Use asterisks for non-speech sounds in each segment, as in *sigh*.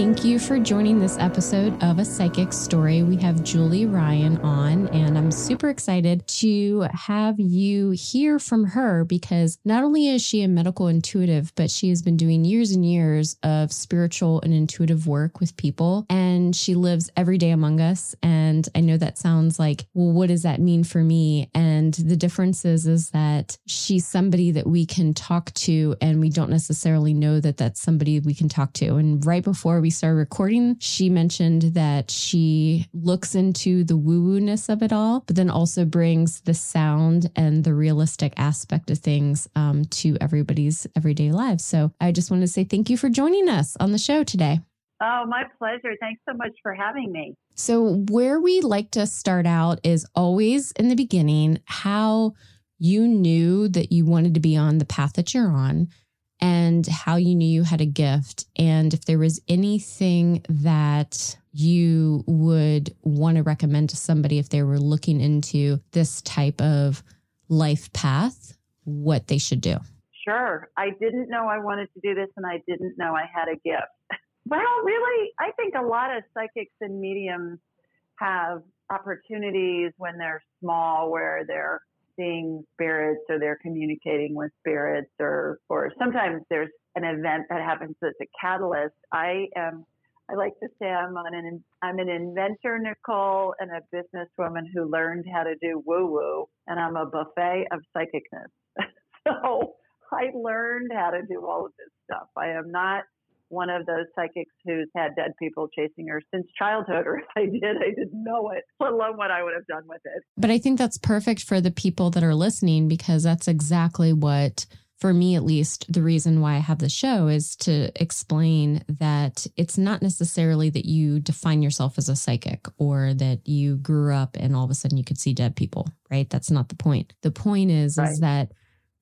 Thank you for joining this episode of A Psychic Story. We have Julie Ryan on, and I'm super excited to have you hear from her because not only is she a medical intuitive, but she has been doing years and years of spiritual and intuitive work with people, and she lives every day among us. And I know that sounds like, well, what does that mean for me? And the difference is, is that she's somebody that we can talk to, and we don't necessarily know that that's somebody we can talk to. And right before we started recording, she mentioned that she looks into the woo woo ness of it all, but then also brings the sound and the realistic aspect of things um, to everybody's everyday lives. So I just want to say thank you for joining us on the show today. Oh, my pleasure. Thanks so much for having me. So, where we like to start out is always in the beginning how you knew that you wanted to be on the path that you're on and how you knew you had a gift. And if there was anything that you would want to recommend to somebody if they were looking into this type of life path what they should do? Sure. I didn't know i wanted to do this and i didn't know i had a gift. *laughs* Well really i think a lot of psychics and mediums have opportunities when they're small where they're seeing spirits or they're communicating with spirits or or sometimes there's an event that happens that's a catalyst. I am I like to say I'm on an I'm an inventor, Nichole, and a businesswoman who learned how to do woo woo, and I'm a buffet of psychicness. *laughs* so I learned how to do all of this stuff. I am not one of those psychics who's had dead people chasing her since childhood, *laughs* or if I did, I didn't know it, let alone what I would have done with it. But I think that's perfect for the people that are listening because that's exactly what for me at least, the reason why I have the show is to explain that it's not necessarily that you define yourself as a psychic or that you grew up and all of a sudden you could see dead people, right? That's not the point. The point is, right. is that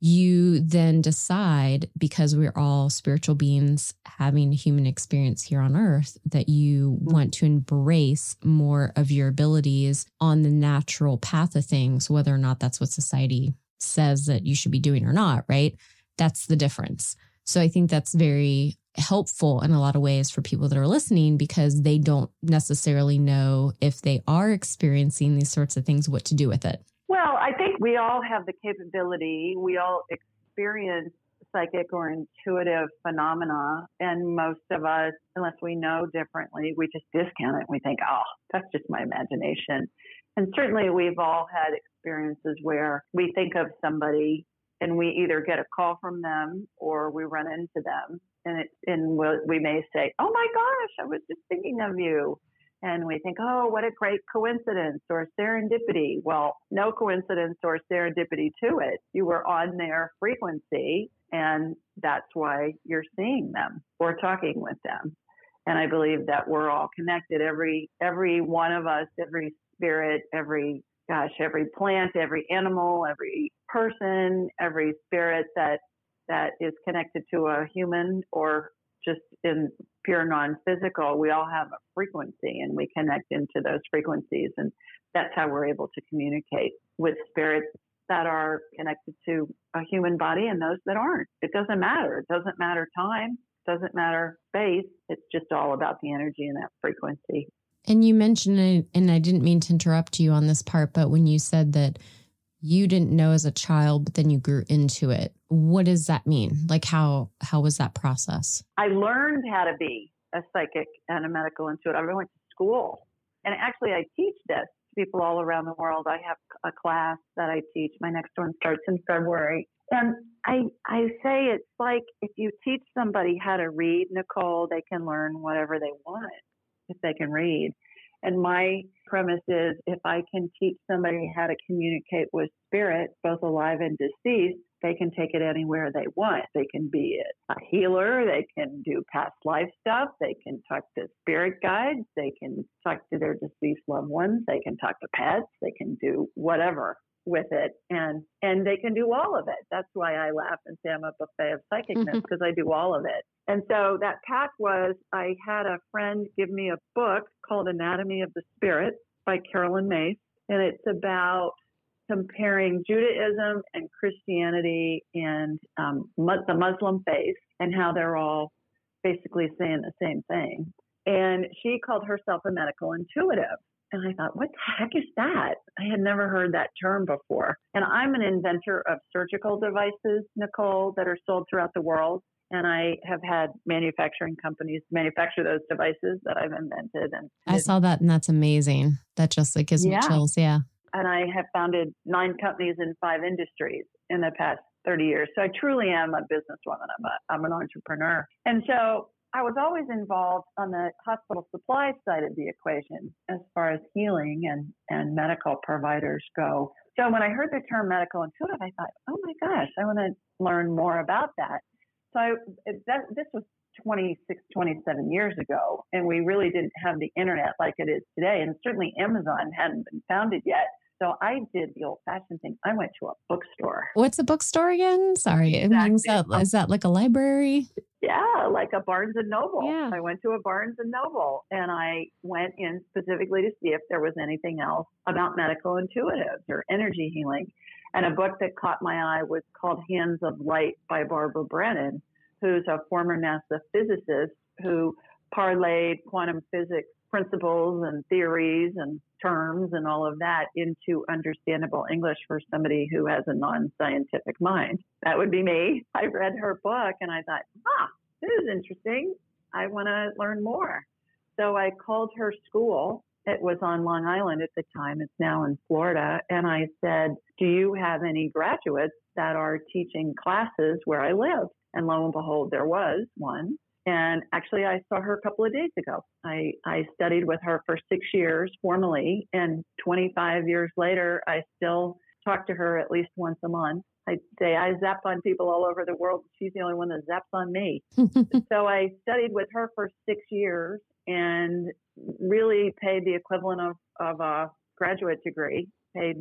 you then decide because we're all spiritual beings having human experience here on earth that you mm-hmm. want to embrace more of your abilities on the natural path of things whether or not that's what society says that you should be doing or not right? That's the difference. So i think that's very helpful in a lot of ways for people that are listening because they don't necessarily know if they are experiencing these sorts of things what to do with it well, I think we all have the capability. We all experience psychic or intuitive phenomena, and most of us, unless we know differently, we just discount it. We think, oh, that's just my imagination. And certainly, we've all had experiences where we think of somebody and we either get a call from them or we run into them, and it, and we may say, "Oh my gosh, I was just thinking of you." And we think, oh, what a great coincidence or serendipity. Well, no coincidence or serendipity to it. You were on their frequency, and that's why you're seeing them or talking with them. And I believe that we're all connected. Every every one of us, every spirit, every gosh, every plant, every animal, every person, every spirit that that is connected to a human or just in pure non-physical, we all have a frequency and we connect into those frequencies. And that's how we're able to communicate with spirits that are connected to a human body and those that aren't. It doesn't matter. It doesn't matter time, doesn't matter space. It's just all about the energy and that frequency. And you mentioned and I didn't mean to interrupt you on this part, but when you said that you didn't know as a child, but then you grew into it, what does that mean? Like how how was that process? I learned how to be a psychic and a medical intuitive. I went to school, and actually, I teach this to people all around the world. I have a class that I teach. My next one starts in February, and I I say it's like if you teach somebody how to read, Nichole, they can learn whatever they want if they can read. And my premise is if I can teach somebody how to communicate with spirit, both alive and deceased, they can take it anywhere they want. They can be a healer, they can do past life stuff, they can talk to spirit guides, they can talk to their deceased loved ones, they can talk to pets, they can do whatever with it. And and they can do all of it. That's why i laugh and say i'm a buffet of psychicness *laughs* because i do all of it and so that path was i had a friend give me a book called anatomy of the spirit by Caroline Myss, and it's about comparing judaism and christianity and um, the muslim faith and how they're all basically saying the same thing. And she called herself a medical intuitive and I thought, what the heck is that? I had never heard that term before. And I'm an inventor of surgical devices, Nichole, that are sold throughout the world. And I have had manufacturing companies manufacture those devices that I've invented. And I saw that, and that's amazing. That just like gives yeah. me chills. Yeah. And I have founded nine companies in five industries in the past 30 years. So I truly am a businesswoman. I'm, a, I'm an entrepreneur. And so I was always involved on the hospital supply side of the equation as far as healing and, and medical providers go. So when I heard the term medical intuitive, I thought, oh my gosh, I want to learn more about that. So I, that, this was 26, 27 years ago, and we really didn't have the internet like it is today. And certainly Amazon hadn't been founded yet. So I did the old fashioned thing. I went to a bookstore. What's a bookstore again? Sorry. Exactly. Is, that, is that like a library? Yeah, like a Barnes and Noble. Yeah. I went to a Barnes and Noble and I went in specifically to see if there was anything else about medical intuitives or energy healing. And a book that caught my eye was called Hands of Light by Barbara Brennan, who's a former NASA physicist who parlayed quantum physics principles and theories and terms and all of that into understandable English for somebody who has a non scientific mind. That would be me. I read her book and I thought, ah, this is interesting. I want to learn more. So I called her school. It was on Long Island at the time. It's now in Florida. And I said, Do you have any graduates that are teaching classes where I live? And lo and behold, there was one. And actually, I saw her a couple of days ago. I, I studied with her for six years formally, and 25 years later, I still talk to her at least once a month. I say I zap on people all over the world. She's the only one that zaps on me. *laughs* so I studied with her for six years and really paid the equivalent of, of a graduate degree paid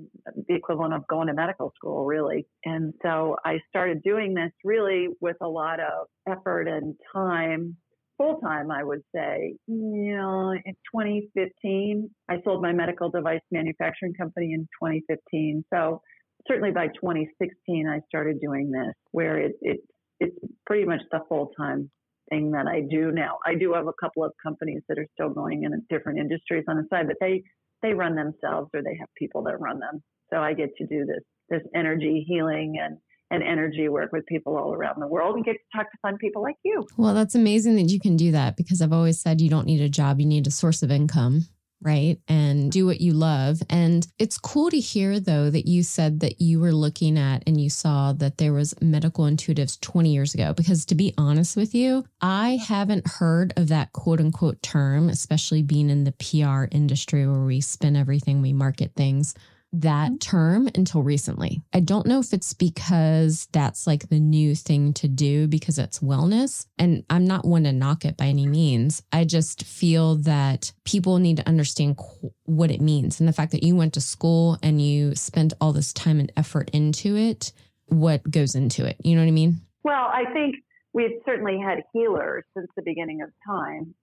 the equivalent of going to medical school, really. And so I started doing this really with a lot of effort and time, full time, I would say. You know, in 2015, I sold my medical device manufacturing company in 2015. So certainly by 2016, I started doing this, where it, it it's pretty much the full time thing that I do now. I do have a couple of companies that are still going in different industries on the side, but they they run themselves or they have people that run them. So I get to do this this energy healing and and energy work with people all around the world and get to talk to fun people like you. Well, that's amazing that you can do that because I've always said you don't need a job, you need a source of income right? And do what you love. And it's cool to hear though that you said that you were looking at and you saw that there was medical intuitives 20 years ago because to be honest with you, I haven't heard of that quote unquote term, especially being in the PR industry where we spin everything, we market things that mm-hmm. term until recently. I don't know if it's because that's like the new thing to do because it's wellness. And I'm not one to knock it by any means. I just feel that people need to understand what it means. And the fact that you went to school and you spent all this time and effort into it, what goes into it. You know what I mean? Well, I think we've certainly had healers since the beginning of time.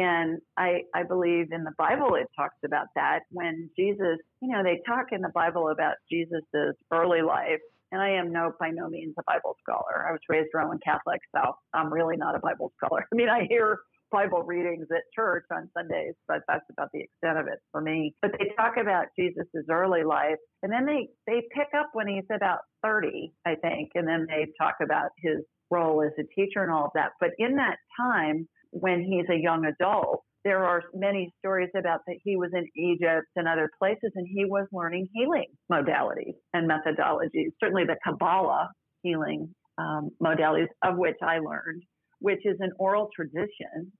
And I, I believe in the Bible it talks about that when Jesus, you know, they talk in the Bible about Jesus's early life. And I am no by no means a Bible scholar. I was raised Roman Catholic, so I'm really not a Bible scholar. *laughs* I mean, I hear Bible readings at church on Sundays, but that's about the extent of it for me. But they talk about Jesus's early life, and then they they pick up when he's about 30, I think, and then they talk about his role as a teacher and all of that. But in that time, when he's a young adult, there are many stories about that he was in Egypt and other places, and he was learning healing modalities and methodologies. Certainly, the Kabbalah healing um, modalities, of which I learned, which is an oral tradition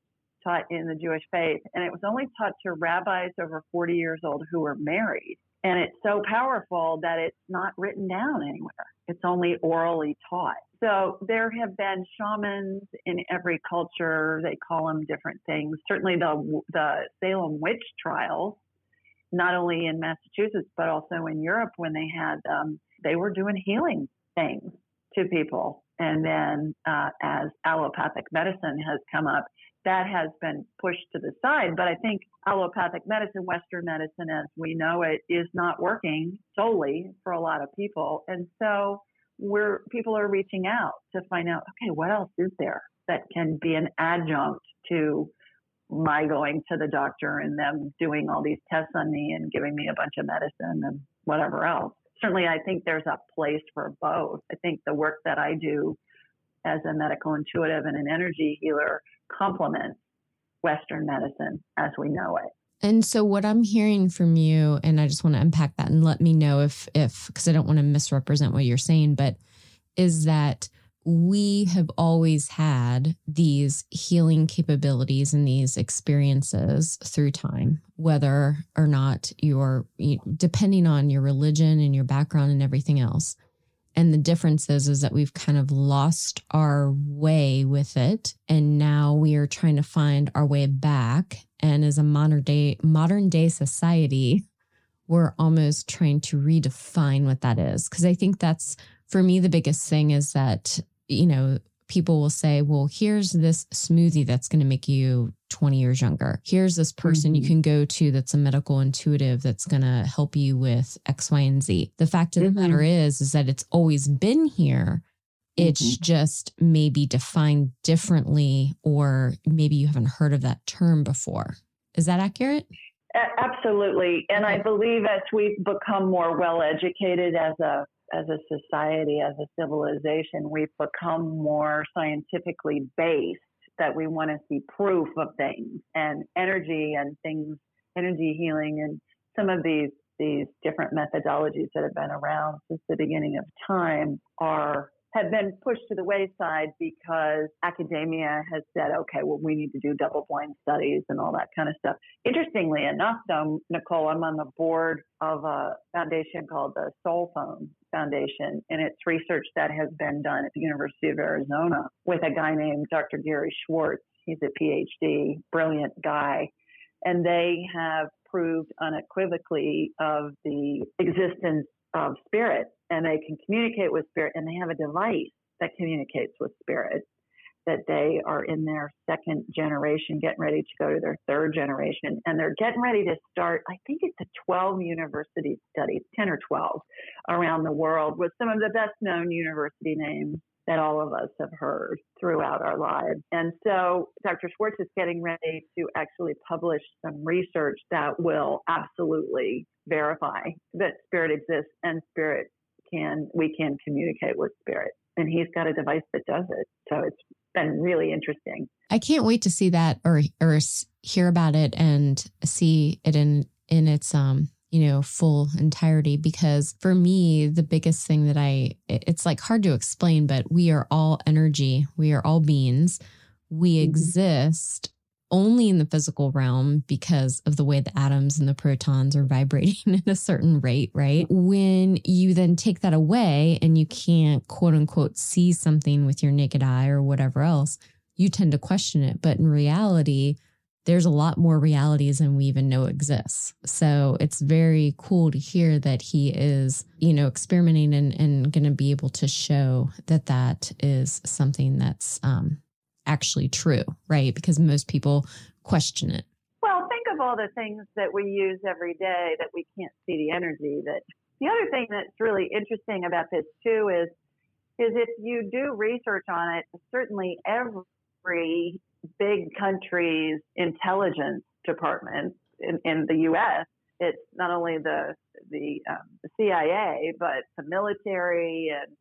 taught in the Jewish faith, and it was only taught to rabbis over 40 years old who were married. And it's so powerful that it's not written down anywhere. It's only orally taught. So there have been shamans in every culture. They call them different things. Certainly the the Salem witch trials, not only in Massachusetts but also in Europe, when they had um, they were doing healing things to people. And then uh, as allopathic medicine has come up, that has been pushed to the side. But I think allopathic medicine, Western medicine as we know it, is not working solely for a lot of people. And so we're, people are reaching out to find out, okay, what else is there that can be an adjunct to my going to the doctor and them doing all these tests on me and giving me a bunch of medicine and whatever else. Certainly, I think there's a place for both. I think the work that I do as a medical intuitive and an energy healer complements Western medicine as we know it. And so what I'm hearing from you, and I just want to unpack that and let me know if if because I don't want to misrepresent what you're saying, but is that we have always had these healing capabilities and these experiences through time, whether or not you're depending on your religion and your background and everything else. And the difference is, is that we've kind of lost our way with it. And now we are trying to find our way back. And as a modern day, modern day society, we're almost trying to redefine what that is. Cause I think that's for me, the biggest thing is that, you know, people will say, well, here's this smoothie that's going to make you 20 years younger. Here's this person mm-hmm. you can go to that's a medical intuitive that's going to help you with X, Y, and Z. The fact of mm-hmm. the matter is, is that it's always been here. It's mm-hmm. just maybe defined differently, or maybe you haven't heard of that term before. Is that accurate? Absolutely. And I believe as we've become more well educated as a as a society, as a civilization, we've become more scientifically based that we want to see proof of things and energy and things, energy healing and some of these these different methodologies that have been around since the beginning of time are have been pushed to the wayside because academia has said, okay, well, we need to do double blind studies and all that kind of stuff. Interestingly enough, though, Nichole, I'm on the board of a foundation called the SoulPhone Foundation, and it's research that has been done at the University of Arizona with a guy named Dr. Gary Schwartz. He's a PhD, brilliant guy. And they have proved unequivocally of the existence of spirit and they can communicate with spirit and they have a device that communicates with spirit that they are in their second generation getting ready to go to their third generation and they're getting ready to start i think it's a 12 university study 10 or 12 around the world with some of the best known university names that all of us have heard throughout our lives. And so Dr. Schwartz is getting ready to actually publish some research that will absolutely verify that spirit exists and spirit can, we can communicate with spirit. And he's got a device that does it. So it's been really interesting. I can't wait to see that or, or hear about it and see it in, in its, um, you know, full entirety. Because for me, the biggest thing that I, it's like hard to explain, but we are all energy. We are all beings. We mm-hmm. exist only in the physical realm because of the way the atoms and the protons are *laughs* vibrating at a certain rate, right? When you then take that away and you can't quote unquote see something with your naked eye or whatever else, you tend to question it. But in reality, there's a lot more realities than we even know exists. So it's very cool to hear that he is, you know, experimenting and, and going to be able to show that that is something that's um, actually true, right? Because most people question it? Well, think of all the things that we use every day that we can't see the energy that the other thing that's really interesting about this too is is if you do research on it, certainly every big country's intelligence department in, in the U.S. It's not only the the, um, the CIA, but the military and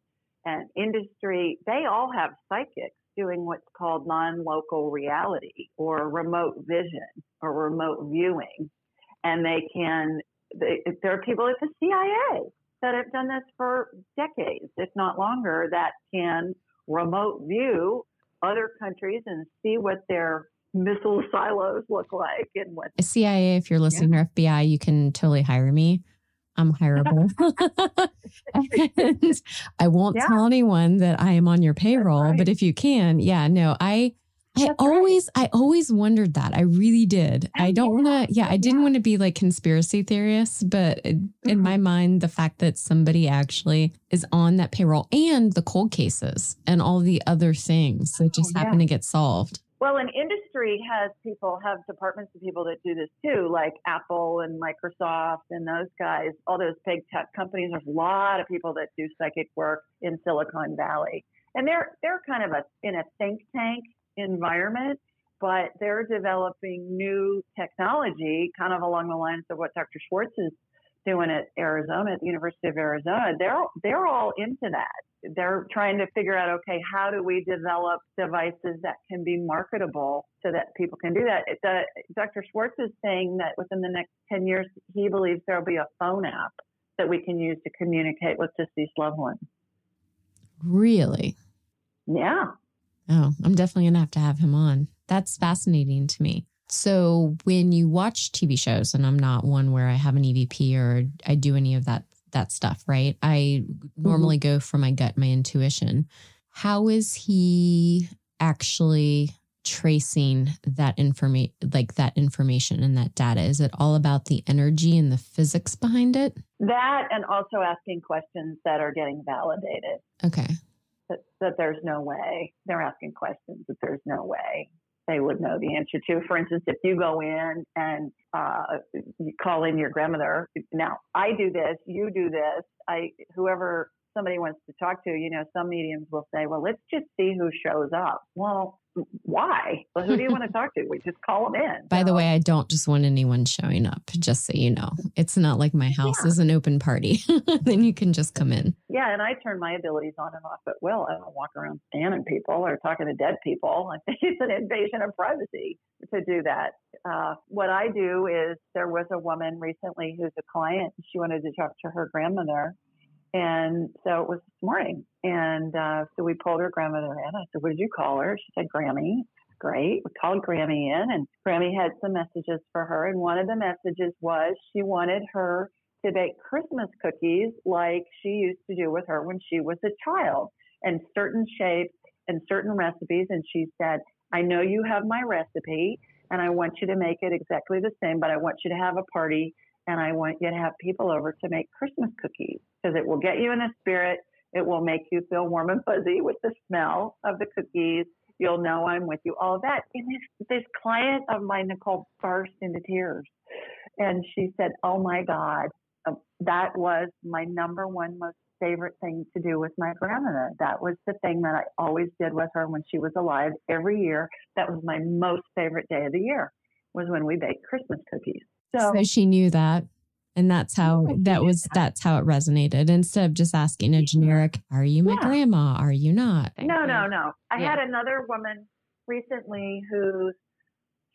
and industry. They all have psychics doing what's called non-local reality or remote vision or remote viewing, and they can. They, there are people at the CIA that have done this for decades, if not longer, that can remote view other countries and see what their missile *laughs* silos look like and what CIA, if you're listening yeah. or FBI, you can totally hire me. I'm hireable. *laughs* *laughs* I won't yeah. tell anyone that I am on your payroll, right. but if you can, yeah, no, I I always, right. I always wondered that. I really did. I don't want to, yeah, I didn't want to be like conspiracy theorists, but mm-hmm. in my mind, the fact that somebody actually is on that payroll and the cold cases and all the other things that just oh, happen yeah. to get solved. Well, an industry has people, have departments of people that do this too, like Apple and Microsoft and those guys, all those big tech companies. There's a lot of people that do psychic work in Silicon Valley. And they're they're kind of a in a think tank environment, but they're developing new technology, kind of along the lines of what Dr. Schwartz is doing at Arizona, at the University of Arizona. They're they're all into that. They're trying to figure out, okay, how do we develop devices that can be marketable so that people can do that? The, uh, Dr. Schwartz is saying that within the next 10 years, he believes there will be a phone app that we can use to communicate with deceased loved ones. Really? Yeah. Oh, I'm definitely to have to have him on. That's fascinating to me. So, when you watch TV shows, and I'm not one where I have an EVP or I do any of that that stuff, right? I normally mm-hmm. go for my gut, my intuition. How is he actually tracing that information like that information and that data is it all about the energy and the physics behind it that and also asking questions that are getting validated okay that, that there's no way. They're asking questions that there's no way they would know the answer to. For instance, if you go in and uh, you call in your grandmother, now I do this, you do this, I whoever somebody wants to talk to, you know, some mediums will say, well, let's just see who shows up. Well, why? Well, who do you want to *laughs* talk to? We just call them in. By the way, I don't just want anyone showing up, just so you know. It's not like my house yeah. is an open party. *laughs* then you can just come in. Yeah, and I turn my abilities on and off at will. I don't walk around scanning people or talking to dead people. I *laughs* think it's an invasion of privacy to do that. Uh, what I do is there was a woman recently who's a client. She wanted to talk to her grandmother and so it was this morning. And uh, so we pulled her grandmother in. I said, What did you call her? She said, Grammy. Great. We called Grammy in, and Grammy had some messages for her. And one of the messages was she wanted her to bake Christmas cookies like she used to do with her when she was a child, and certain shapes and certain recipes. And she said, I know you have my recipe, and I want you to make it exactly the same, but I want you to have a party and I want you to have people over to make Christmas cookies because it will get you in a spirit. It will make you feel warm and fuzzy with the smell of the cookies. You'll know I'm with you, all that. And this, this client of mine, Nichole, burst into tears. And she said, Oh my God, um, that was my number one most favorite thing to do with my grandmother. That was the thing that I always did with her when she was alive every year. That was my most favorite day of the year was when we baked Christmas cookies. So, so she knew that. And that's how that was that's how it resonated. Instead of just asking a generic, are you my yeah. grandma? Are you not? No, no, mm-hmm. no. I yeah. had another woman recently whose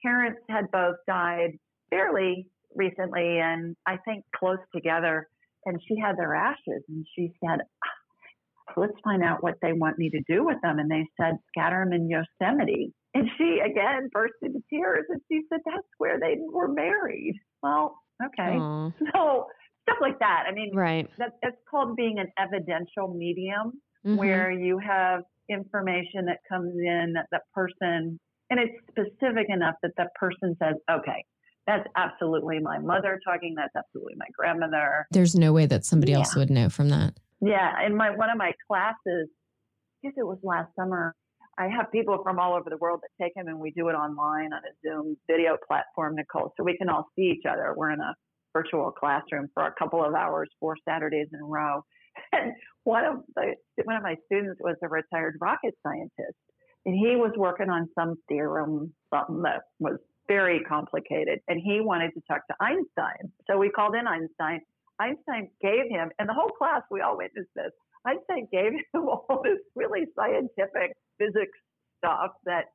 parents had both died fairly recently and I think close together. And she had their ashes and she said, ah, let's find out what they want me to do with them. And they said, scatter them in Yosemite. And she again *laughs* burst into tears and she said, That's where they were married. Well, okay. Aww. *laughs* So stuff like that. I mean, right. That, that's called being an evidential medium mm-hmm. where you have information that comes in that the person, and it's specific enough that the person says, okay, that's absolutely my mother talking. That's absolutely my grandmother. There's no way that somebody yeah. else would know from that. Yeah. In my, one of my classes, I guess it was last summer, I have people from all over the world that take them and we do it online on a Zoom video platform, Nichole, so we can all see each other. We're in a virtual classroom for a couple of hours, four Saturdays in a row. *laughs* And one of the, one of my students was a retired rocket scientist, and he was working on some theorem, something that was very complicated, and he wanted to talk to Einstein. So we called in Einstein. Einstein gave him, and the whole class, we all witnessed this. Einstein gave him all this really scientific physics stuff that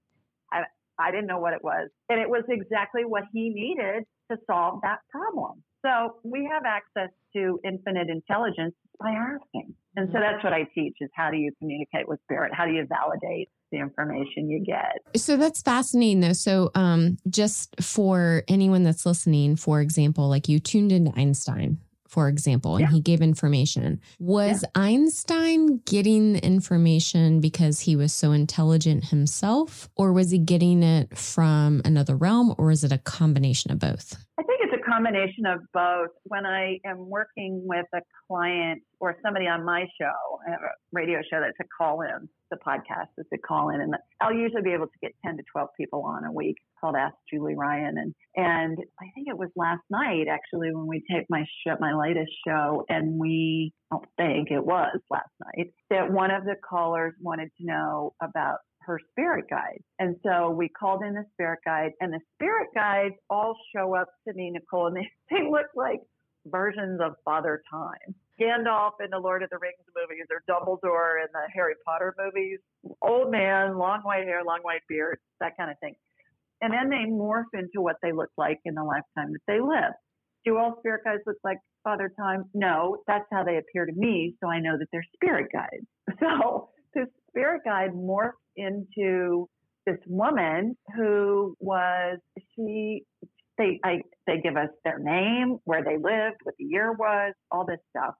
I, I didn't know what it was. And it was exactly what he needed to solve that problem. So we have access to infinite intelligence by asking. And so that's what I teach is how do you communicate with spirit? How do you validate the information you get? So that's fascinating though. So um, just for anyone that's listening, for example, like you tuned into Einstein, for example, and yeah. he gave information. Was yeah. Einstein getting the information because he was so intelligent himself, or was he getting it from another realm, or is it a combination of both? I think combination of both. When I am working with a client or somebody on my show, I have a radio show that's a call in, the podcast is a call in, and I'll usually be able to get 10 to 12 people on a week it's called Ask Julie Ryan. And, and I think it was last night actually when we taped my show, my latest show, and we, don't think it was last night, that one of the callers wanted to know about her spirit guide. And so we called in the spirit guide, and the spirit guides all show up to me, Nichole, and *laughs* they, they look like versions of Father Time. Gandalf in the Lord of the Rings movies or Dumbledore in the Harry Potter movies. Old man, long white hair, long white beard, that kind of thing. And then they morph into what they look like in the lifetime that they live. Do all spirit guides look like Father Time? No, that's how they appear to me. So I know that they're spirit guides. *laughs* So spirit guide morphed into this woman who was she they I, they give us their name, where they lived, what the year was, all this stuff.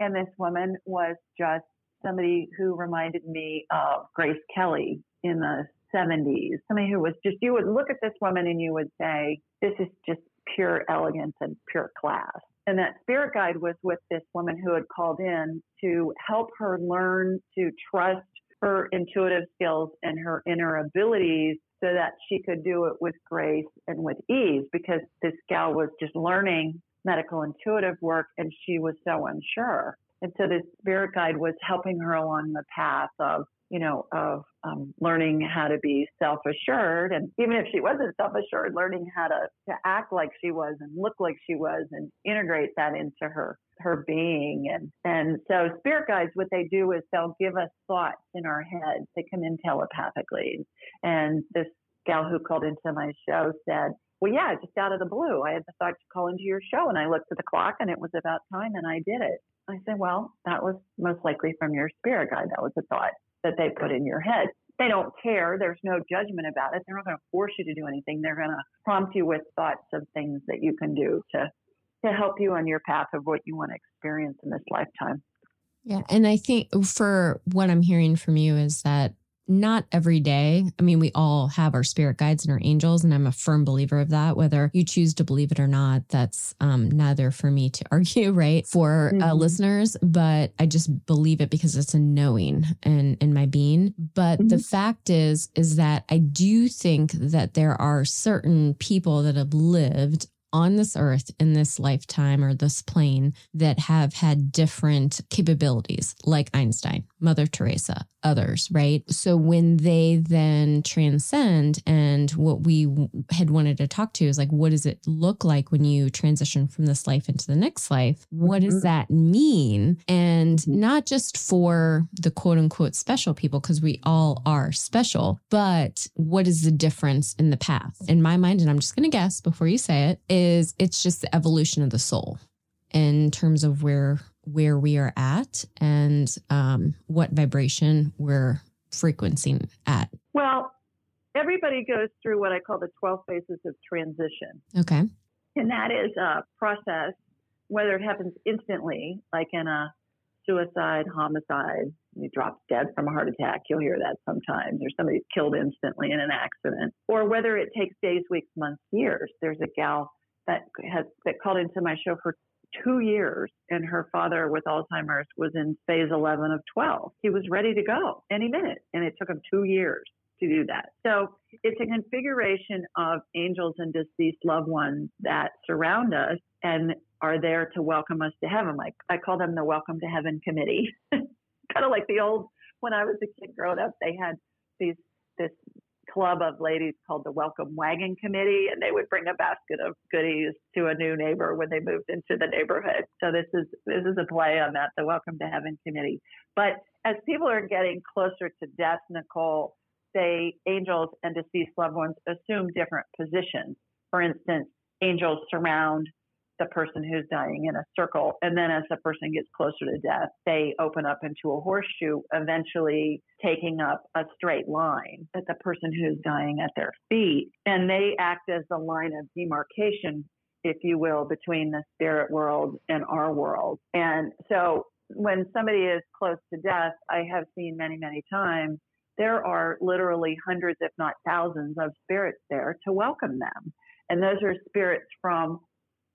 And this woman was just somebody who reminded me of Grace Kelly in the 70s. Somebody who was just, you would look at this woman and you would say, this is just pure elegance and pure class. And that spirit guide was with this woman who had called in to help her learn to trust her intuitive skills and her inner abilities so that she could do it with grace and with ease because this gal was just learning medical intuitive work and she was so unsure. And so this spirit guide was helping her along the path of, you know, of um, learning how to be self assured. And even if she wasn't self assured, learning how to, to act like she was and look like she was and integrate that into her her being and and so spirit guides what they do is they'll give us thoughts in our heads they come in telepathically and this gal who called into my show said well, yeah, just out of the blue. I had the thought to call into your show and I looked at the clock and it was about time and I did it. I said, well, that was most likely from your spirit guide. That was a thought that they put in your head. They don't care. There's no judgment about it. They're not going to force you to do anything. They're going to prompt you with thoughts of things that you can do to to help you on your path of what you want to experience in this lifetime. Yeah, and I think for what I'm hearing from you is that not every day. I mean, we all have our spirit guides and our angels, and I'm a firm believer of that. Whether you choose to believe it or not, that's um, neither for me to *laughs* argue, right? For uh, mm-hmm. uh, listeners, but I just believe it because it's a knowing in in my being. But mm-hmm. the fact is, is that I do think that there are certain people that have lived on this earth in this lifetime or this plane that have had different capabilities, like Einstein, Mother Teresa, others, right? So when they then transcend, and what we had wanted to talk to is like, what does it look like when you transition from this life into the next life? What does mm-hmm. that mean? And mm-hmm. not just for the quote unquote special people, because we all are special, but what is the difference in the path? In my mind, and I'm just going to guess before you say it, is it's just the evolution of the soul in terms of where where we are at and um, what vibration we're frequencing at? Well, everybody goes through what I call the 12 phases of transition. Okay. And that is a process, whether it happens instantly, like in a suicide, homicide, you drop dead from a heart attack, you'll hear that sometimes, or somebody's killed instantly in an accident, or whether it takes days, weeks, months, years. There's a gal that has that called into my show for two years, and her father with Alzheimer's was in phase 11 of 12. He was ready to go any minute, and it took him two years to do that. So it's a configuration of angels and deceased loved ones that surround us and are there to welcome us to heaven. Like I call them the Welcome to Heaven Committee. *laughs* kind of like the old when I was a kid growing up, they had these this club of ladies called the Welcome Wagon Committee, and they would bring a basket of goodies to a new neighbor when they moved into the neighborhood. So this is this is a play on that, the Welcome to Heaven Committee. But as people are getting closer to death, Nichole, they angels and deceased loved ones assume different positions. For instance, angels surround the person who's dying in a circle. And then as the person gets closer to death, they open up into a horseshoe, eventually taking up a straight line at the person who's dying at their feet. And they act as the line of demarcation, if you will, between the spirit world and our world. And so when somebody is close to death, I have seen many, many times, there are literally hundreds, if not thousands, of spirits there to welcome them. And those are spirits from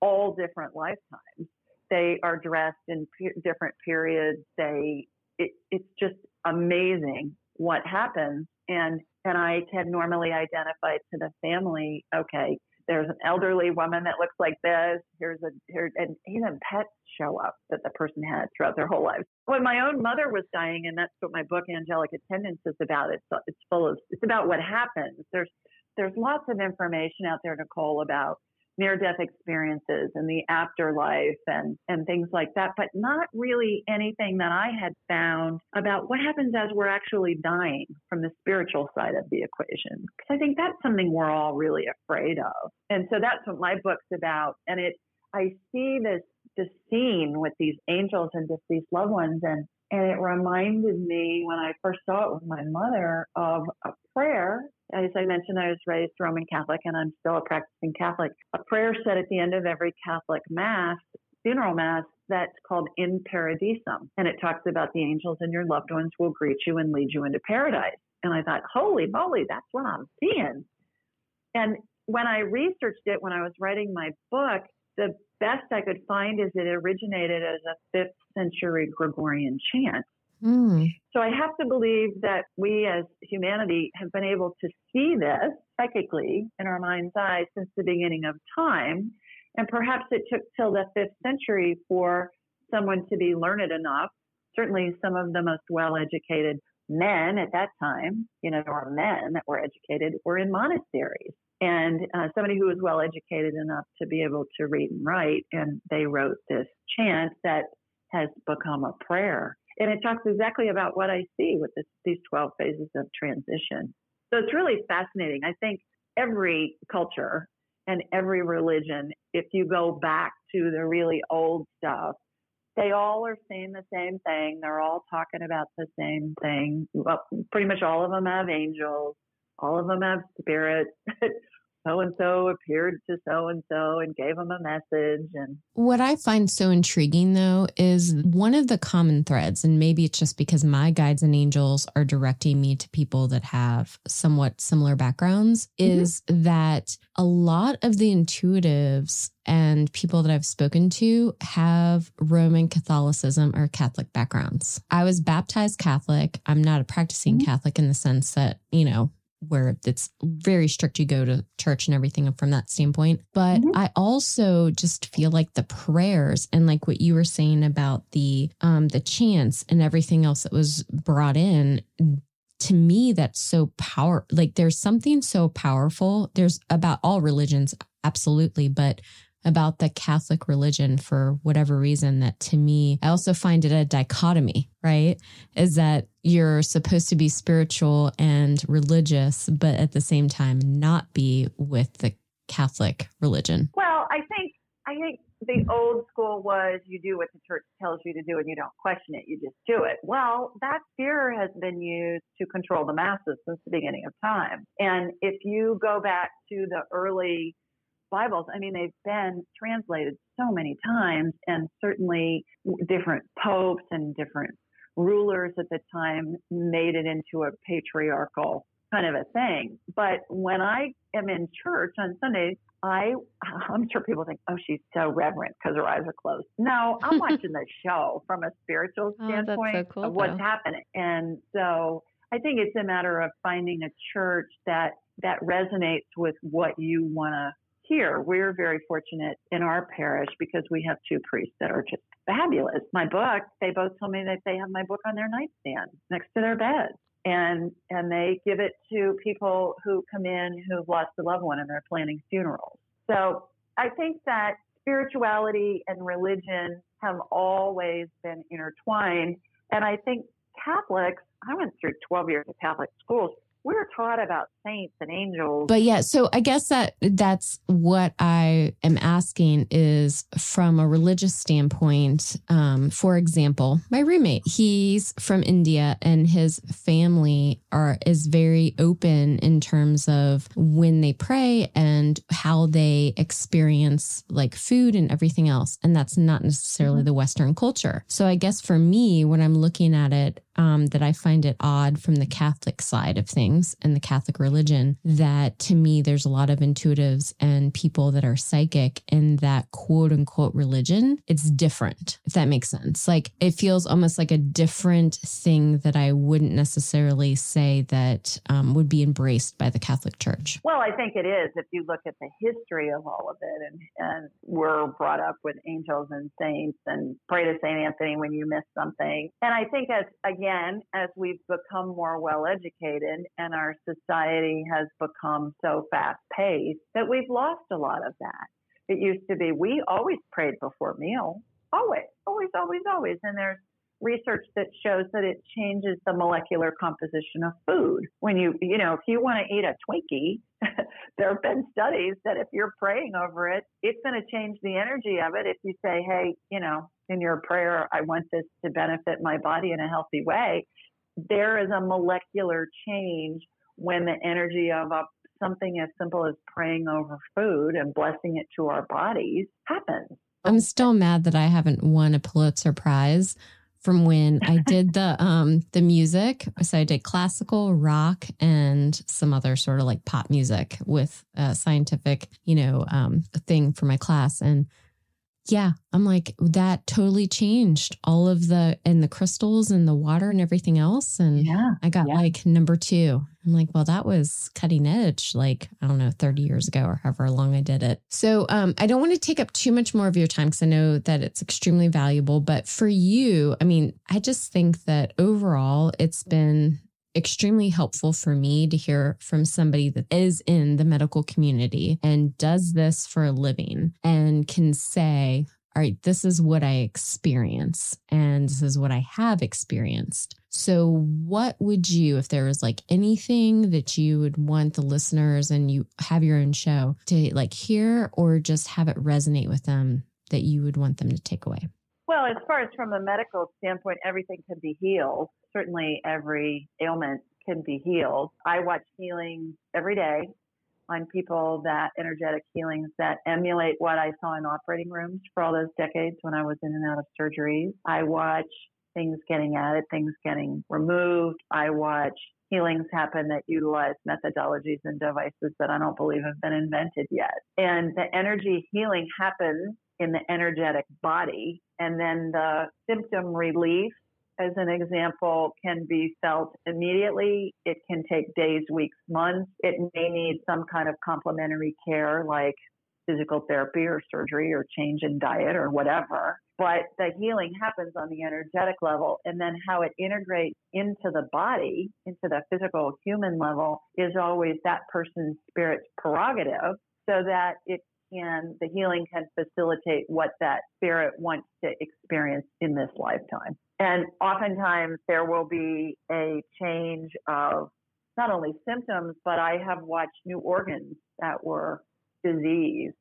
all different lifetimes. They are dressed in pe- different periods. They, it, it's just amazing what happens. And, and I can normally identify to the family, okay, there's an elderly woman that looks like this. Here's a here, and even pets show up that the person had throughout their whole lives. When my own mother was dying, and that's what my book Angelic Attendance, is about. It's it's full of it's about what happens. There's there's lots of information out there, Nichole, about near death experiences and the afterlife and, and things like that, but not really anything that I had found about what happens as we're actually dying from the spiritual side of the equation. Because I think that's something we're all really afraid of. And so that's what my book's about. And it, I see this, this scene with these angels and just these loved ones and and it reminded me when I first saw it with my mother of a prayer as I mentioned, I was raised Roman Catholic and I'm still a practicing Catholic. A prayer said at the end of every Catholic Mass, funeral Mass, that's called In Paradisum. And it talks about the angels and your loved ones will greet you and lead you into paradise. And I thought, holy moly, that's what I'm seeing. And when I researched it, when I was writing my book, the best I could find is it originated as a fifth century Gregorian chant. Mm. So I have to believe that we as humanity have been able to see this psychically in our mind's eye since the beginning of time. And perhaps it took till the fifth century for someone to be learned enough. Certainly, some of the most well educated men at that time, you know, there or men that were educated, were in monasteries. And uh, somebody who was well educated enough to be able to read and write, and they wrote this chant that has become a prayer and it talks exactly about what I see with this, these 12 phases of transition. So it's really fascinating. I think every culture and every religion, if you go back to the really old stuff, they all are saying the same thing. They're all talking about the same thing. Well, pretty much all of them have angels. All of them have spirits. *laughs* so and so appeared to so and so and gave them a message and what i find so intriguing though is one of the common threads and maybe it's just because my guides and angels are directing me to people that have somewhat similar backgrounds mm-hmm. is that a lot of the intuitives and people that I've spoken to have Roman Catholicism or Catholic backgrounds. I was baptized Catholic. I'm not a practicing mm-hmm. Catholic in the sense that, you know, where it's very strict you go to church and everything from that standpoint but mm-hmm. i also just feel like the prayers and like what you were saying about the um the chants and everything else that was brought in to me that's so power like there's something so powerful there's about all religions absolutely but about the Catholic religion for whatever reason that to me, I also find it a dichotomy, right? Is that you're supposed to be spiritual and religious, but at the same time not be with the Catholic religion. Well, I think, I think the old school was you do what the church tells you to do and you don't question it, you just do it. Well, that fear has been used to control the masses since the beginning of time. And if you go back to the early Bibles, I mean, they've been translated so many times, and certainly different popes and different rulers at the time made it into a patriarchal kind of a thing. But when I am in church on Sundays, I, I'm sure people think, oh, she's so reverent because her eyes are closed. No, I'm *laughs* watching the show from a spiritual Oh, standpoint that's so cool, of what's though. happening. And so I think it's a matter of finding a church that that resonates with what you want to hear. We're very fortunate in our parish because we have two priests that are just fabulous. My book, they both told me that they have my book on their nightstand next to their bed. And and they give it to people who come in who've lost a loved one and they're planning funerals. So I think that spirituality and religion have always been intertwined. And I think Catholics, I went through 12 years of Catholic schools. We were taught about saints and angels. But yeah, so I guess that that's what I am asking is from a religious standpoint. Um, for example, my roommate, he's from India and his family are is very open in terms of when they pray and how they experience like food and everything else. And that's not necessarily the Western culture. So I guess for me, when I'm looking at it, um, that I find it odd from the Catholic side of things and the Catholic religion that to me, there's a lot of intuitives and people that are psychic in that quote unquote religion. It's different, if that makes sense. Like it feels almost like a different thing that I wouldn't necessarily say that um, would be embraced by the Catholic Church. Well, I think it is if you look at the history of all of it, and, and we're brought up with angels and saints and pray to Saint Anthony when you miss something. And I think as again, as we've become more well educated and our society has become so fast paced that we've lost a lot of that. It used to be we always prayed before meal, always, always, always, always, and there's research that shows that it changes the molecular composition of food. When you, you know, if you want to eat a Twinkie, *laughs* there have been studies that if you're praying over it, it's going to change the energy of it. If you say, hey, you know, in your prayer, I want this to benefit my body in a healthy way, there is a molecular change when the energy of a something as simple as praying over food and blessing it to our bodies happens. I'm still mad that I haven't won a Pulitzer Prize from when I did the *laughs* um the music. So I did classical, rock, and some other sort of like pop music with a scientific, you know, um thing for my class. And yeah, I'm like that totally changed all of the and the crystals and the water and everything else. And Yeah. I got Yeah. like number two. I'm like, well, that was cutting edge, like, I don't know, 30 years ago or however long I did it. So um, I don't want to take up too much more of your time because I know that it's extremely valuable. But for you, I mean, I just think that overall it's been extremely helpful for me to hear from somebody that is in the medical community and does this for a living and can say, all right, this is what I experience and this is what I have experienced. So, what would you, if there was like anything that you would want the listeners and you have your own show to like hear or just have it resonate with them that you would want them to take away? Well, as far as from a medical standpoint, everything can be healed. Certainly, every ailment can be healed. I watch healing every day on people that energetic healings that emulate what I saw in operating rooms for all those decades when I was in and out of surgeries. I watch things getting added, things getting removed. I watch healings happen that utilize methodologies and devices that I don't believe have been invented yet. And the energy healing happens in the energetic body. And then the symptom relief, as an example, can be felt immediately. It can take days, weeks, months. It may need some kind of complementary care like physical therapy or surgery or change in diet or whatever. But the healing happens on the energetic level. And then how it integrates into the body, into the physical human level, is always that person's spirit's prerogative so that it can, the healing can facilitate what that spirit wants to experience in this lifetime. And oftentimes there will be a change of not only symptoms, but I have watched new organs that were diseased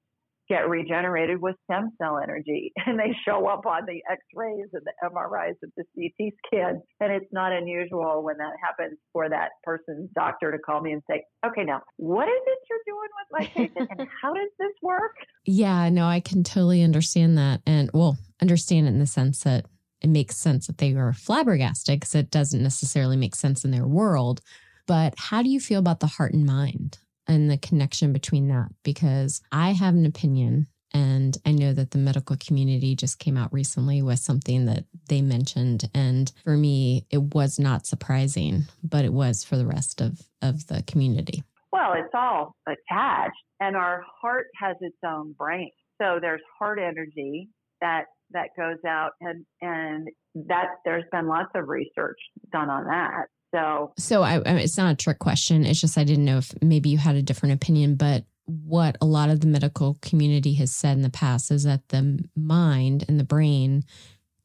get regenerated with stem cell energy *laughs* and they show up on the x-rays and the mris and the ct scan and it's not unusual when that happens for that person's doctor to call me and say okay now what is it you're doing with my patient and *laughs* how does this work Yeah, no, I can totally understand that. And well, understand it in the sense that it makes sense that they are flabbergasted because it doesn't necessarily make sense in their world. But how do you feel about the heart and mind? And the connection between that because I have an opinion and I know that the medical community just came out recently with something that they mentioned. And for me, it was not surprising, but it was for the rest of, of the community. Well, it's all attached, and our heart has its own brain. So there's heart energy that that goes out, and and that there's been lots of research done on that. So, so I, it's not a trick question. It's just I didn't know if maybe you had a different opinion, but what a lot of the medical community has said in the past is that the mind and the brain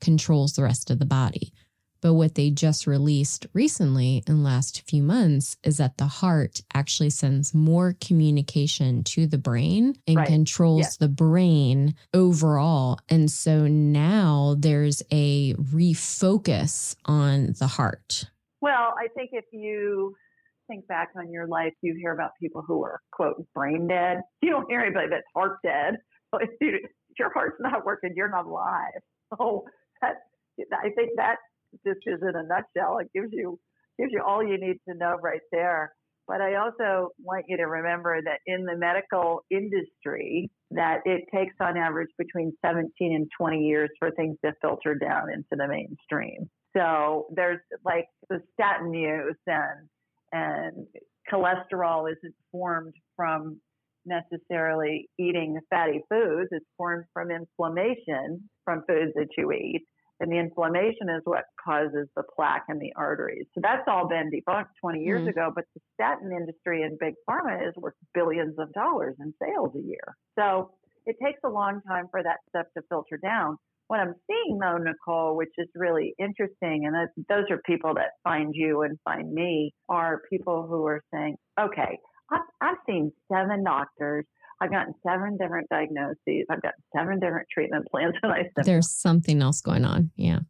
controls the rest of the body. But what they just released recently in the last few months is that the heart actually sends more communication to the brain and right. controls yeah. the brain overall. And so now there's a refocus on the heart. Well, I think if you think back on your life, you hear about people who are, quote, brain dead. *laughs* You don't hear anybody that's heart dead. *laughs* Your heart's not working, you're not alive. *laughs* So that, I think that just is in a nutshell. It gives you gives you all you need to know right there. But I also want you to remember that in the medical industry, that it takes on average between 17 and 20 years for things to filter down into the mainstream. So there's like the statin use and and cholesterol isn't formed from necessarily eating fatty foods. It's formed from inflammation from foods that you eat. And the inflammation is what causes the plaque in the arteries. So that's all been debunked 20 years mm-hmm. ago. But the statin industry and big pharma is worth billions of dollars in sales a year. So it takes a long time for that stuff to filter down. What I'm seeing though, Nichole, which is really interesting, and those are people that find you and find me, are people who are saying, okay, I've, I've seen seven doctors. I've gotten seven different diagnoses. I've got seven different treatment plans. *laughs* And I said, There's something else going on. Yeah.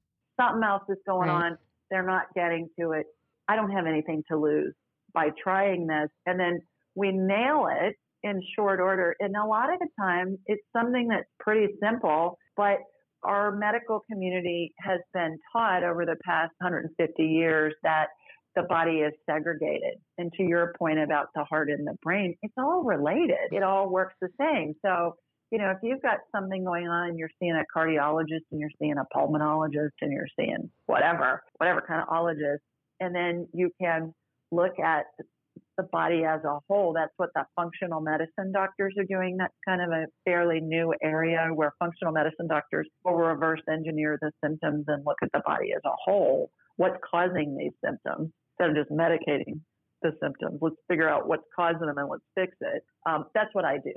Something else is going right. on. They're not getting to it. I don't have anything to lose by trying this. And then we nail it in short order. And a lot of the time, it's something that's pretty simple, but our medical community has been taught over the past 150 years that the body is segregated. And to your point about the heart and the brain, it's all related. It all works the same. So, you know, if you've got something going on you're seeing a cardiologist and you're seeing a pulmonologist and you're seeing whatever, whatever kind of ologist, and then you can look at the body as a whole. That's what the functional medicine doctors are doing. That's kind of a fairly new area where functional medicine doctors will reverse engineer the symptoms and look at the body as a whole. What's causing these symptoms? instead of just medicating the symptoms. Let's figure out what's causing them and let's fix it. Um, that's what I do.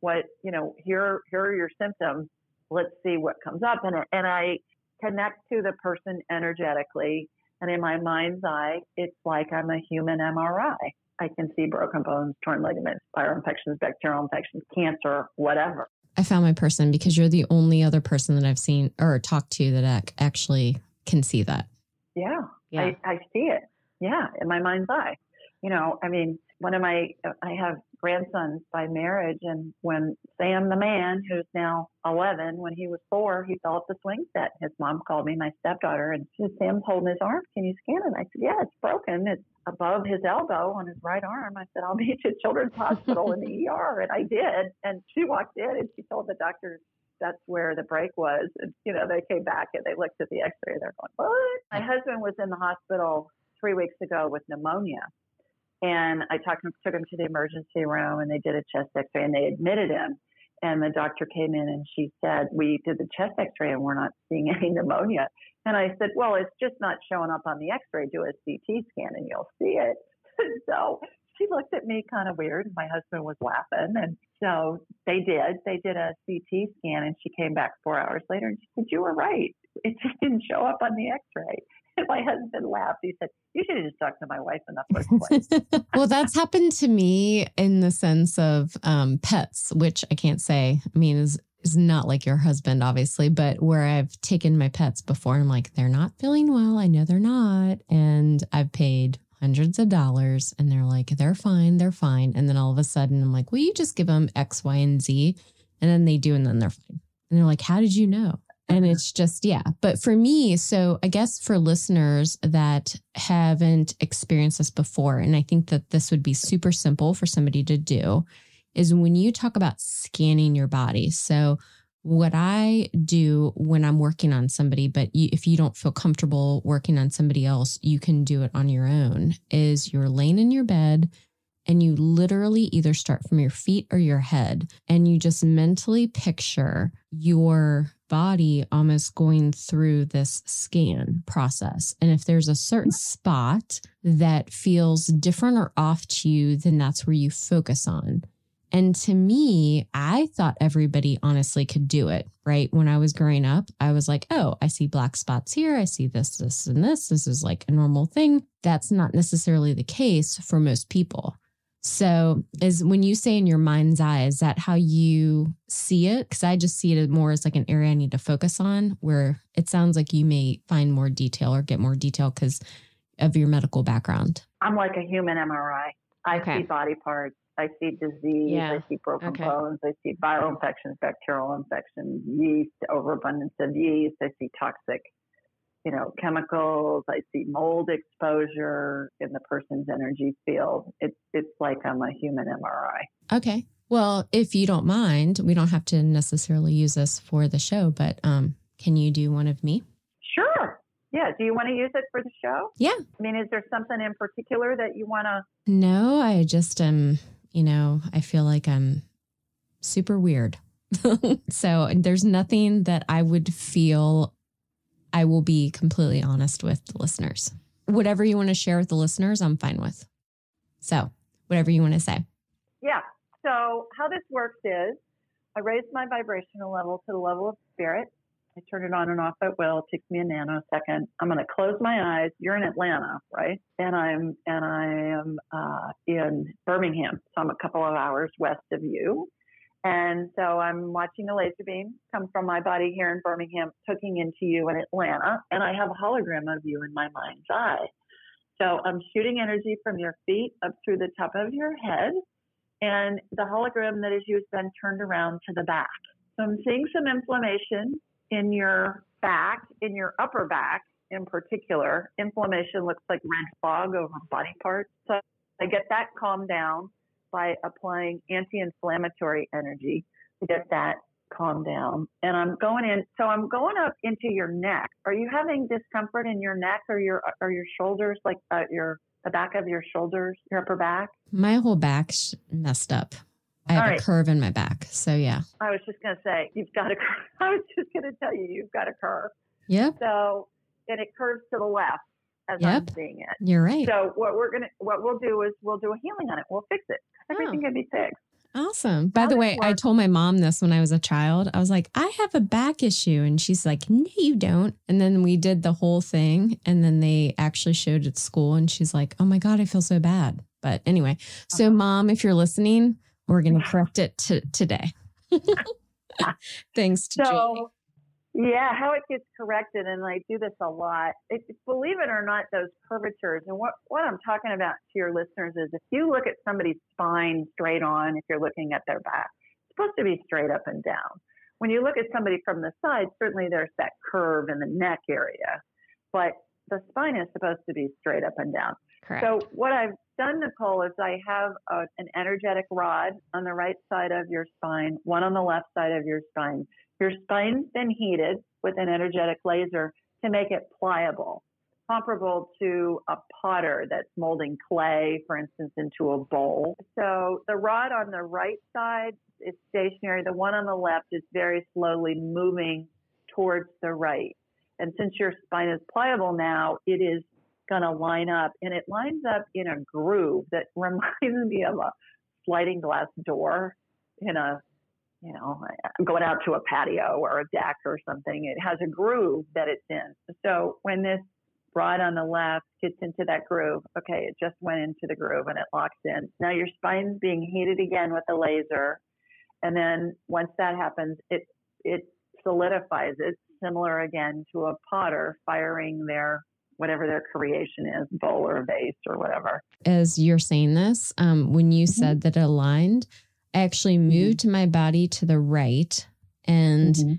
What you know, here here are your symptoms. Let's see what comes up, and and I connect to the person energetically. And in my mind's eye, it's like I'm a human MRI. I can see broken bones, torn ligaments, viral infections, bacterial infections, cancer, whatever. I found my person because you're the only other person that I've seen or talked to that actually can see that. Yeah, yeah. I, I see it yeah, in my mind's eye. You know, I mean, one of my, I have grandsons by marriage, and when Sam, the man, who's now 11, when he was four, he fell off the swing set. His mom called me, my stepdaughter, and she said, Sam's holding his arm. Can you scan it? I said, Yeah, it's broken. It's above his elbow on his right arm. I said, I'll you at Children's Hospital in the *laughs* ER. And I did. And she walked in and she told the doctor that's where the break was. And, you know, they came back and they looked at the x ray. They're going, What? My husband was in the hospital three weeks ago with pneumonia. And I talked, took him to the emergency room and they did a chest x ray and they admitted him. And the doctor came in and she said, We did the chest x ray and we're not seeing *laughs* any pneumonia. And I said, Well, it's just not showing up on the x ray. Do a CT scan and you'll see it. *laughs* so she looked at me kind of weird. My husband was laughing. And so they did. They did a CT scan and she came back four hours later and she said, You were right. It just didn't show up on the x ray. *laughs* my husband laughed. He said, You should have just talked to my wife in the first place. well, that's happened to me in the sense of um, pets, which I can't say, I mean, is is not like your husband, obviously, but where I've taken my pets before, I'm like, they're not feeling well. I know they're not. And I've paid hundreds of dollars and they're like, they're fine, they're fine. And then all of a sudden, I'm like, will you just give them X, Y, and Z? And then they do, and then they're fine. And they're like, how did you know? And it's just, yeah. But for me, so I guess for listeners that haven't experienced this before, and I think that this would be super simple for somebody to do, is when you talk about scanning your body. So, what I do when I'm working on somebody, but you, if you don't feel comfortable working on somebody else, you can do it on your own, is you're laying in your bed and you literally either start from your feet or your head and you just mentally picture your body almost going through this scan process. And if there's a certain spot that feels different or off to you, then that's where you focus on. And to me, I thought everybody honestly could do it, right? When I was growing up, I was like, oh, I see black spots here. I see this, this, and this. This is like a normal thing. That's not necessarily the case for most people. So, is when you say in your mind's eye, is that how you see it? Because I just see it more as like an area I need to focus on, where it sounds like you may find more detail or get more detail because of your medical background. I'm like a human MRI. I okay. see body parts. I see disease. Yeah. I see broken okay. bones. I see viral infections, bacterial infections, yeast, overabundance of yeast. I see toxic you know, chemicals. I see mold exposure in the person's energy field. It's it's like I'm a human MRI. Okay. Well, if you don't mind, we don't have to necessarily use this for the show, but um, can you do one of me? Sure. Yeah. Do you want to use it for the show? Yeah. I mean, is there something in particular that you want to? No, I just um, you know, I feel like I'm super weird. *laughs* so there's nothing that I would feel I will be completely honest with the listeners. Whatever you want to share with the listeners, I'm fine with. So, whatever you want to say. Yeah. So, how this works is I raise my vibrational level to the level of spirit. I turn it on and off at will. It takes me a nanosecond. I'm going to close my eyes. You're in Atlanta, right? And I'm and I am uh, in Birmingham, so I'm a couple of hours west of you. And so I'm watching a laser beam come from my body here in Birmingham, hooking into you in Atlanta, and I have a hologram of you in my mind's eye. So I'm shooting energy from your feet up through the top of your head, and the hologram that is you has been turned around to the back. So I'm seeing some inflammation in your back, in your upper back in particular. Inflammation looks like red fog over body parts. So I get that calmed down by applying anti-inflammatory energy to get that calmed down. And I'm going in, so I'm going up into your neck. Are you having discomfort in your neck or your or your shoulders, like uh, your the back of your shoulders, your upper back? My whole back's messed up. I have right. a curve in my back. So yeah. I was just going to say you've got a. *laughs* I was just going to tell you you've got a curve. Yeah. So and it curves to the left as yep. I'm seeing it. You're right. So what we're gonna what we'll do is we'll do a healing on it. We'll fix it everything oh. can be fixed. Awesome. By How the way, I told my mom this when I was a child. I was like, I have a back issue. And she's like, No, you don't. And then we did the whole thing. And then they actually showed it at school. And she's like, Oh my God, I feel so bad. But anyway, so uh-huh. mom, if you're listening, we're going to correct it to, today. *laughs* *laughs* Thanks to so, Julie. Yeah, how it gets corrected, and I do this a lot. It, believe it or not, those curvatures, and what, what I'm talking about to your listeners is if you look at somebody's spine straight on, if you're looking at their back, it's supposed to be straight up and down. When you look at somebody from the side, certainly there's that curve in the neck area, but the spine is supposed to be straight up and down. Correct. So what I've done, Nichole, is I have a, an energetic rod on the right side of your spine, one on the left side of your spine your spine's been heated with an energetic laser to make it pliable, comparable to a potter that's molding clay, for instance, into a bowl. So the rod on the right side is stationary. The one on the left is very slowly moving towards the right. And since your spine is pliable now, it is going to line up and it lines up in a groove that *laughs* reminds me of a sliding glass door in a you know, going out to a patio or a deck or something, it has a groove that it's in. So when this rod on the left gets into that groove, okay, it just went into the groove and it locks in. Now your spine's being heated again with the laser. And then once that happens, it, it solidifies It's similar again to a potter firing their whatever their creation is, bowl or vase or whatever. As you're saying this, um, when you mm-hmm. said that it aligned, I actually mm-hmm. moved my body to the right and mm-hmm.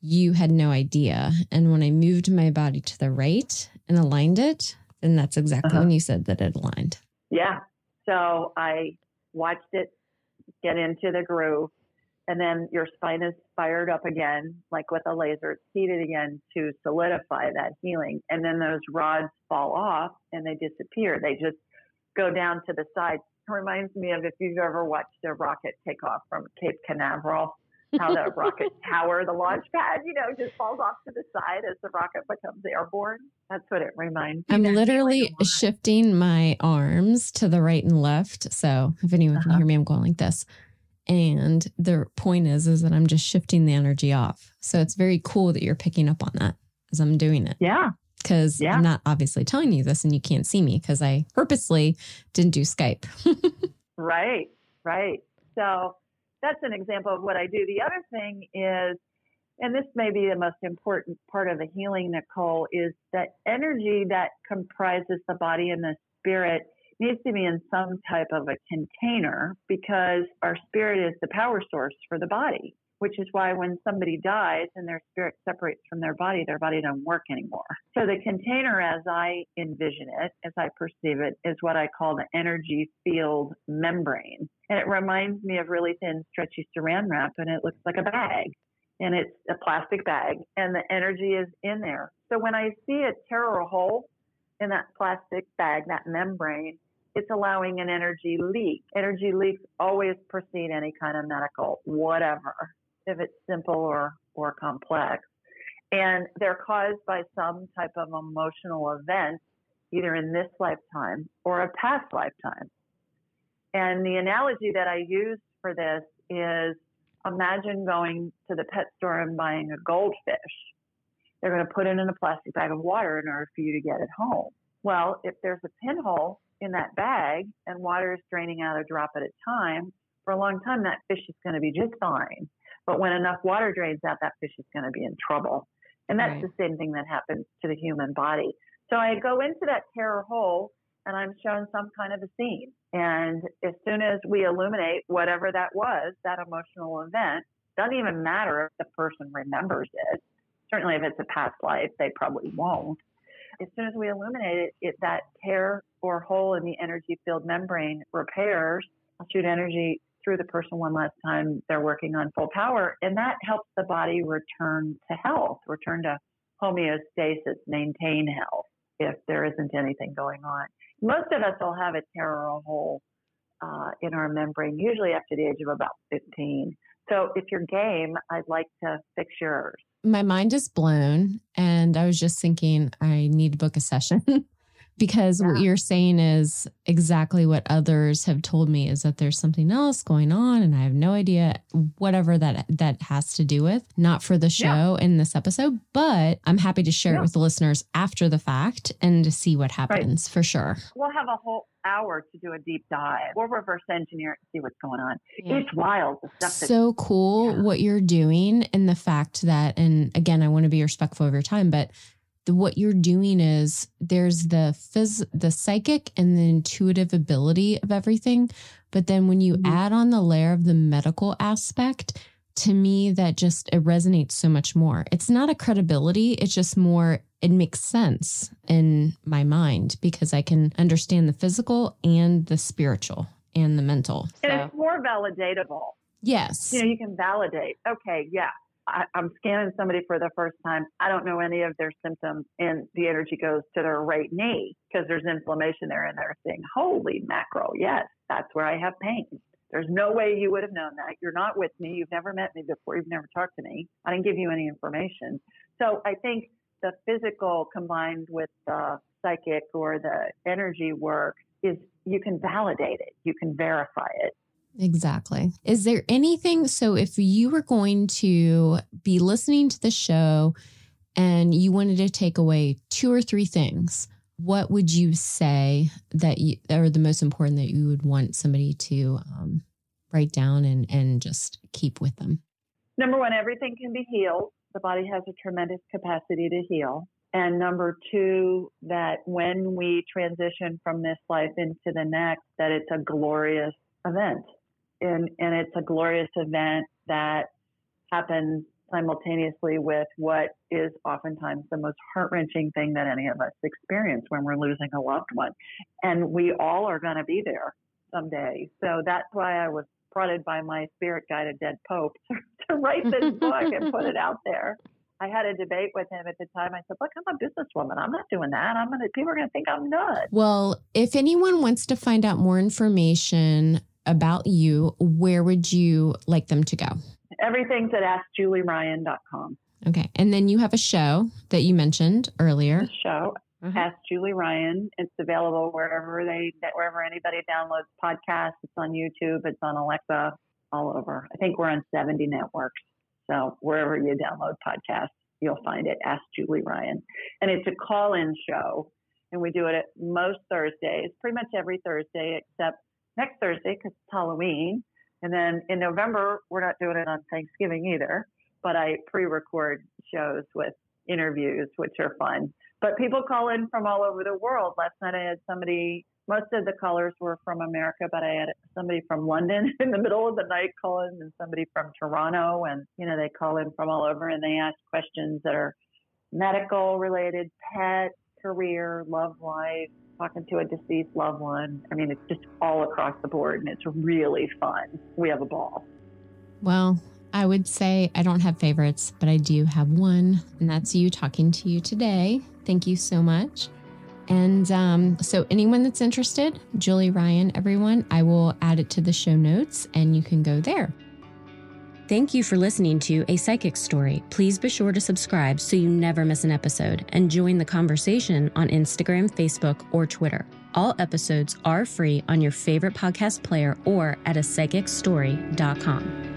you had no idea. And when I moved my body to the right and aligned it, then that's exactly uh-huh. when you said that it aligned. Yeah. So I watched it get into the groove and then your spine is fired up again, like with a laser, it's heated again to solidify that healing. And then those rods fall off and they disappear. They just go down to the side. It reminds me of if you've ever watched a rocket take off from Cape Canaveral, how the rocket *laughs* tower, the launch pad, you know, just falls off to the side as the rocket becomes airborne. That's what it reminds me. I'm literally shifting my arms to the right and left. So if anyone uh-huh. can hear me, I'm going like this. And the point is, is that I'm just shifting the energy off. So it's very cool that you're picking up on that as I'm doing it. Yeah. Because yeah. I'm not obviously telling you this and you can't see me because I purposely didn't do Skype. *laughs* right, right. So that's an example of what I do. The other thing is, and this may be the most important part of the healing, Nichole, is that energy that comprises the body and the spirit needs to be in some type of a container because our spirit is the power source for the body, which is why when somebody dies and their spirit separates from their body, their body doesn't work anymore. So the container, as I envision it, as I perceive it, is what I call the energy field membrane. And it reminds me of really thin, stretchy saran wrap, and it looks like a bag. And it's a plastic bag, and the energy is in there. So when I see a tear or a hole in that plastic bag, that membrane, it's allowing an energy leak. Energy leaks always precede any kind of medical, whatever, if it's simple or, or complex. And they're caused by some type of emotional event, either in this lifetime or a past lifetime. And the analogy that I use for this is imagine going to the pet store and buying a goldfish. They're going to put it in a plastic bag of water in order for you to get it home. Well, if there's a pinhole in that bag and water is draining out a drop at a time, for a long time, that fish is going to be just fine. But when enough water drains out, that fish is going to be in trouble. And that's right. the same thing that happens to the human body. So I go into that terror hole and I'm shown some kind of a scene. And as soon as we illuminate whatever that was, that emotional event, doesn't even matter if the person remembers it. Certainly, if it's a past life, they probably won't as soon as we illuminate it, it that tear or hole in the energy field membrane repairs. I'll shoot energy through the person one last time. They're working on full power, and that helps the body return to health, return to homeostasis, maintain health if there isn't anything going on. Most of us will have a tear or a hole uh, in our membrane, usually after the age of about 15. So if you're game, I'd like to fix yours my mind is blown. And I was just thinking, I need to book a session *laughs* because yeah. what you're saying is exactly what others have told me is that there's something else going on and I have no idea whatever that that has to do with not for the show yeah. in this episode but I'm happy to share yeah. it with the listeners after the fact and to see what happens right. for sure. We'll have a whole hour to do a deep dive. We'll reverse engineer it and see what's going on. Yeah. It's wild. So cool yeah. what you're doing and the fact that, and again, I want to be respectful of your time, but the, what you're doing is there's the phys, the psychic and the intuitive ability of everything. But then when you mm-hmm. add on the layer of the medical aspect, to me that just it resonates so much more. It's not a credibility, it's just more it makes sense in my mind because I can understand the physical and the spiritual and the mental. So. And it's more validatable. Yes. You know, you can validate, okay, yeah, I, am scanning somebody for the first time. I don't know any of their symptoms, and the energy goes to their right knee because there's inflammation there, and they're saying, Holy mackerel, yes, that's where I have pain. There's no way you would have known that. You're not with me. You've never met me before. You've never talked to me. I didn't give you any information. So I think the physical combined with the psychic or the energy work is you can validate it, you can verify it. Exactly. Is there anything? So, if you were going to be listening to the show and you wanted to take away two or three things, what would you say that you are the most important that you would want somebody to um, write down and, and just keep with them? Number one, everything can be healed. The body has a tremendous capacity to heal. And number two, that when we transition from this life into the next, that it's a glorious event. And, and it's a glorious event that happens simultaneously with what is oftentimes the most heart wrenching thing that any of us experience when we're losing a loved one. And we all are going to be there someday. So that's why I was prodded by my spirit guide, a dead pope *laughs* to write this *laughs* book and put it out there. I had a debate with him at the time. I said, "Look, I'm a businesswoman. I'm not doing that. I'm gonna. People are gonna think I'm nuts." Well, if anyone wants to find out more information about you, where would you like them to go? Everything's at AskJulieRyan.com. Okay, and then you have a show that you mentioned earlier. The show. Uh-huh. Ask Julie Ryan. It's available wherever they wherever anybody downloads podcasts. It's on YouTube. It's on Alexa. All over. I think we're on 70 networks. So wherever you download podcasts, you'll find it. Ask Julie Ryan. And it's a call in show. And we do it at most Thursdays, pretty much every Thursday, except next Thursday because it's Halloween. And then in November, we're not doing it on Thanksgiving either, but I pre record shows with interviews, which are fun. But people call in from all over the world. Last night I had somebody most of the callers were from America, but I had somebody from London *laughs* in the middle of the night call in and somebody from Toronto. And, you know, they call in from all over and they ask questions that are medical related, pet, career, love life, talking to a deceased loved one. I mean, it's just all across the board and it's really fun. We have a ball. Well, I would say I don't have favorites, but I do have one, and that's you talking to you today. Thank you so much. And um, so, anyone that's interested, Julie Ryan, everyone, I will add it to the show notes and you can go there. Thank you for listening to A Psychic's Story. Please be sure to subscribe so you never miss an episode and join the conversation on Instagram, Facebook, or Twitter. All episodes are free on your favorite podcast player or at a psychicstory.com.